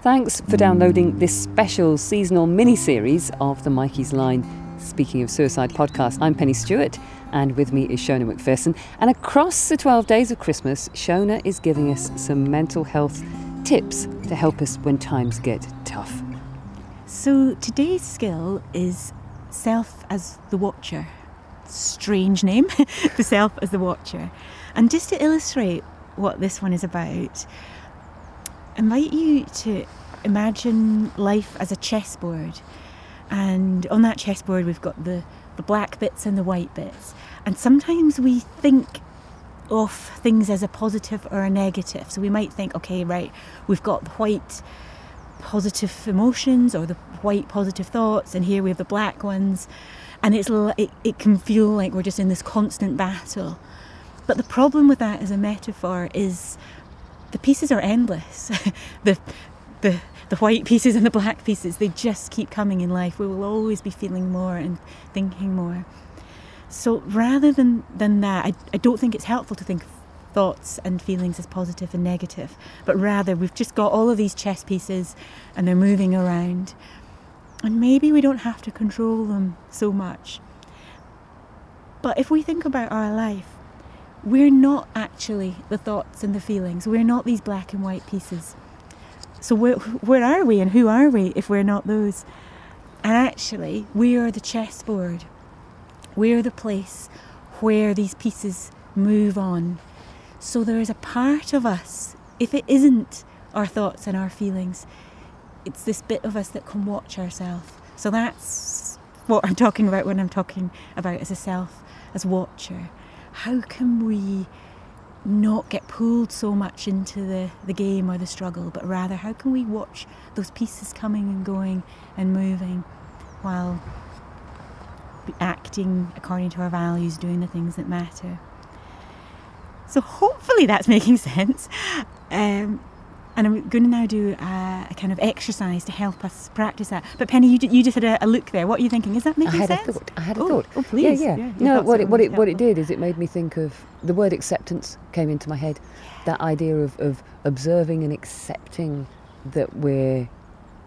Thanks for downloading this special seasonal mini series of the Mikeysline Speaking of Suicide podcast. I'm Pennie Stuart, and with me is Shona Macpherson. And across the 12 days of Christmas, Shona is giving us some mental health tips to help us when times get tough. So today's skill is self as the watcher. Strange name, the self as the watcher. And just to illustrate what this one is about, invite you to imagine life as a chessboard. And on that chessboard, we've got the, the black bits and the white bits. And sometimes we think of things as a positive or a negative. So we might think, okay, right, we've got the white positive emotions or the white positive thoughts, and here we have the black ones. And it's it, it can feel like we're just in this constant battle. But the problem with that as a metaphor is the pieces are endless. the the the white pieces and the black pieces, they just keep coming in life. We will always be feeling more and thinking more. So rather than, than that, I, I don't think it's helpful to think of thoughts and feelings as positive and negative, but rather we've just got all of these chess pieces and they're moving around. And maybe we don't have to control them so much. But if we think about our life, we're not actually the thoughts and the feelings. We're not these black and white pieces. So where, where are we and who are we if we're not those? And actually, we are the chessboard. We're the place where these pieces move on. So there is a part of us, if it isn't our thoughts and our feelings, it's this bit of us that can watch ourselves. So that's what I'm talking about when I'm talking about as a self, as watcher. How can we not get pulled so much into the, the game or the struggle, but rather how can we watch those pieces coming and going and moving while acting according to our values, doing the things that matter. So hopefully that's making sense. Um, and I'm going to now do a, a, kind of exercise to help us practice that. But Pennie, you, you just had a, a, look there. What are you thinking? Is that making sense? I had sense? A thought. I had a oh, thought. Oh, please. Yeah, yeah. yeah no, what it, what it, what it did is it made me think of the word acceptance came into my head. That idea of, of observing and accepting that we're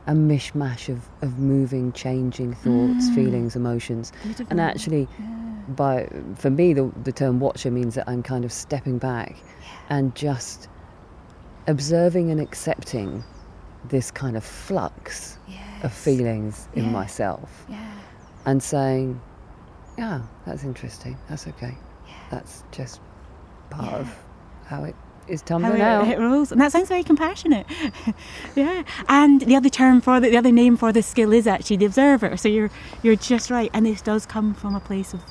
a mishmash of, of moving, changing thoughts, mm. feelings, emotions. Beautiful. And actually, yeah. by for me, the, the term watcher means that I'm kind of stepping back yeah. and just observing and accepting this kind of flux yes. of feelings yeah. in myself yeah. and saying, yeah, that's interesting, that's okay, yeah. that's just part of how it is How tumbling it, out. it rolls, and that sounds very compassionate. yeah, and the other term for the, the other name for this skill is actually the observer. So you're you're just right, and this does come from a place of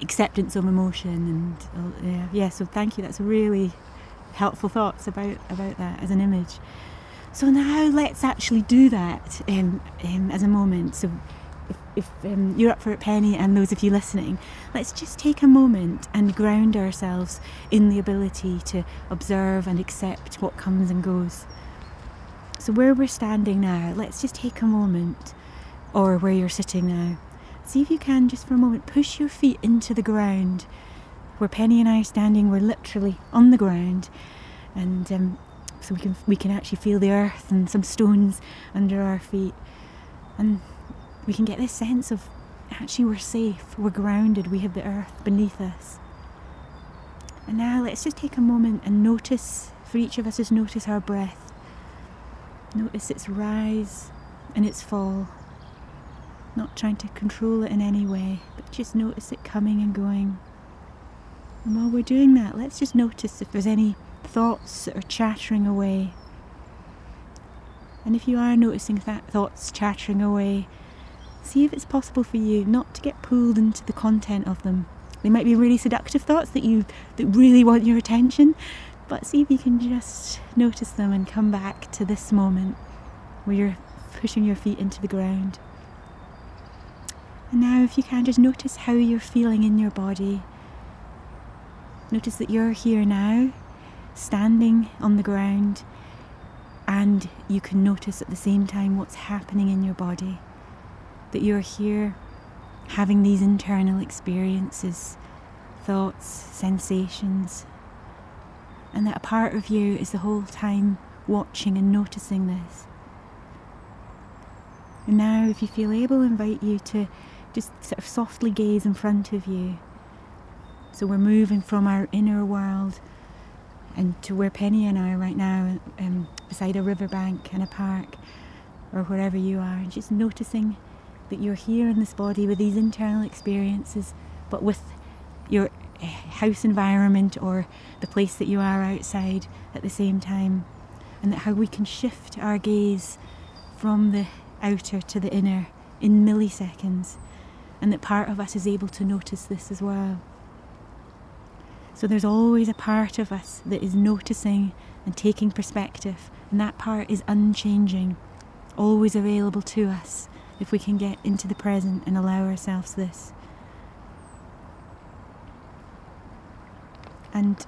acceptance of emotion, and uh, yeah, yeah. So thank you. That's really helpful thoughts about about that as an image. So now let's actually do that um, um, as a moment. So if, if um, you're up for it, Pennie, and those of you listening, let's just take a moment and ground ourselves in the ability to observe and accept what comes and goes. So where we're standing now, let's just take a moment, or where you're sitting now. See if you can just for a moment push your feet into the ground. Where Pennie and I are standing, we're literally on the ground, and um, so we can we can actually feel the earth and some stones under our feet, and we can get this sense of actually we're safe, we're grounded, we have the earth beneath us. And now let's just take a moment and notice, for each of us, just notice our breath. Notice its rise and its fall. Not trying to control it in any way, but just notice it coming and going. And while we're doing that, let's just notice if there's any thoughts that are chattering away. And if you are noticing that thoughts chattering away, see if it's possible for you not to get pulled into the content of them. They might be really seductive thoughts that you that really want your attention, but see if you can just notice them and come back to this moment where you're pushing your feet into the ground. And now, if you can, just notice how you're feeling in your body. Notice that you're here now, standing on the ground, and you can notice at the same time what's happening in your body. That you're here having these internal experiences, thoughts, sensations, and that a part of you is the whole time watching and noticing this. And now, if you feel able, invite you to just sort of softly gaze in front of you. So we're moving from our inner world and to where Pennie and I are right now, um, beside a riverbank and a park, or wherever you are, and just noticing that you're here in this body with these internal experiences, but with your eh, house environment or the place that you are outside at the same time, and that how we can shift our gaze from the outer to the inner in milliseconds, and that part of us is able to notice this as well. So there's always a part of us that is noticing and taking perspective, and that part is unchanging, always available to us if we can get into the present and allow ourselves this. And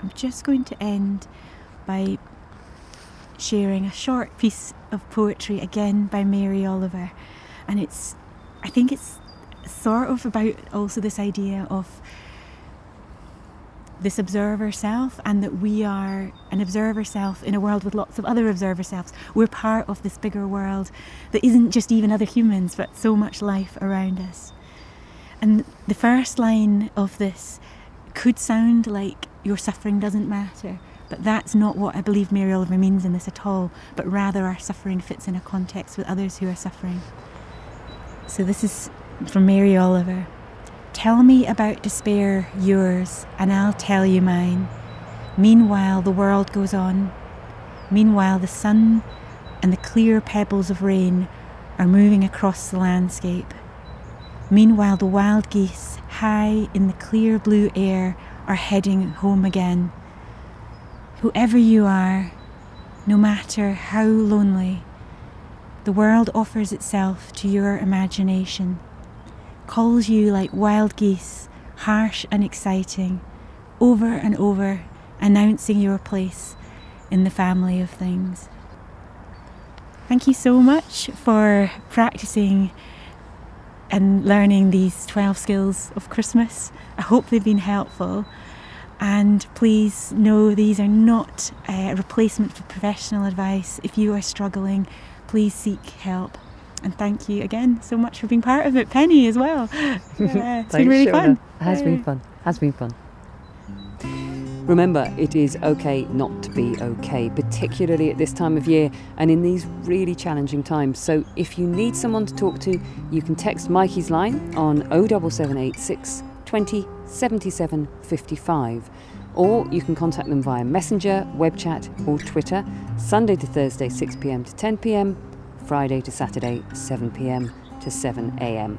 I'm just going to end by sharing a short piece of poetry again by Mary Oliver. And it's, I think it's sort of about also this idea of this observer self and that we are an observer self in a world with lots of other observer selves. We're part of this bigger world that isn't just even other humans, but so much life around us. And the first line of this could sound like your suffering doesn't matter, but that's not what I believe Mary Oliver means in this at all, but rather our suffering fits in a context with others who are suffering. So this is from Mary Oliver. Tell me about despair, yours, and I'll tell you mine. Meanwhile, the world goes on. Meanwhile, the sun and the clear pebbles of rain are moving across the landscape. Meanwhile, the wild geese, high in the clear blue air, are heading home again. Whoever you are, no matter how lonely, the world offers itself to your imagination calls you like wild geese, harsh and exciting, over and over, announcing your place in the family of things. Thank you so much for practicing and learning these 12 skills of Christmas. I hope they've been helpful. And please know these are not a replacement for professional advice. If you are struggling, please seek help. And thank you again so much for being part of it, Pennie, as well. Yeah, it's been really Shona. fun. It has been fun. Has been fun. Remember, it is okay not to be okay, particularly at this time of year and in these really challenging times. So, if you need someone to talk to, you can text Mikeysline on 07786 20 77 55, or you can contact them via Messenger, web chat, or Twitter, Sunday to Thursday, 6 pm to 10 pm Friday to Saturday, 7pm to 7am.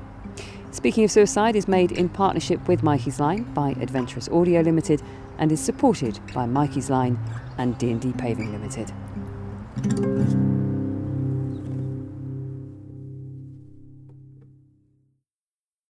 Speaking of Suicide is made in partnership with Mikeysline by Adventurous Audio Limited and is supported by Mikeysline and D&D Paving Limited.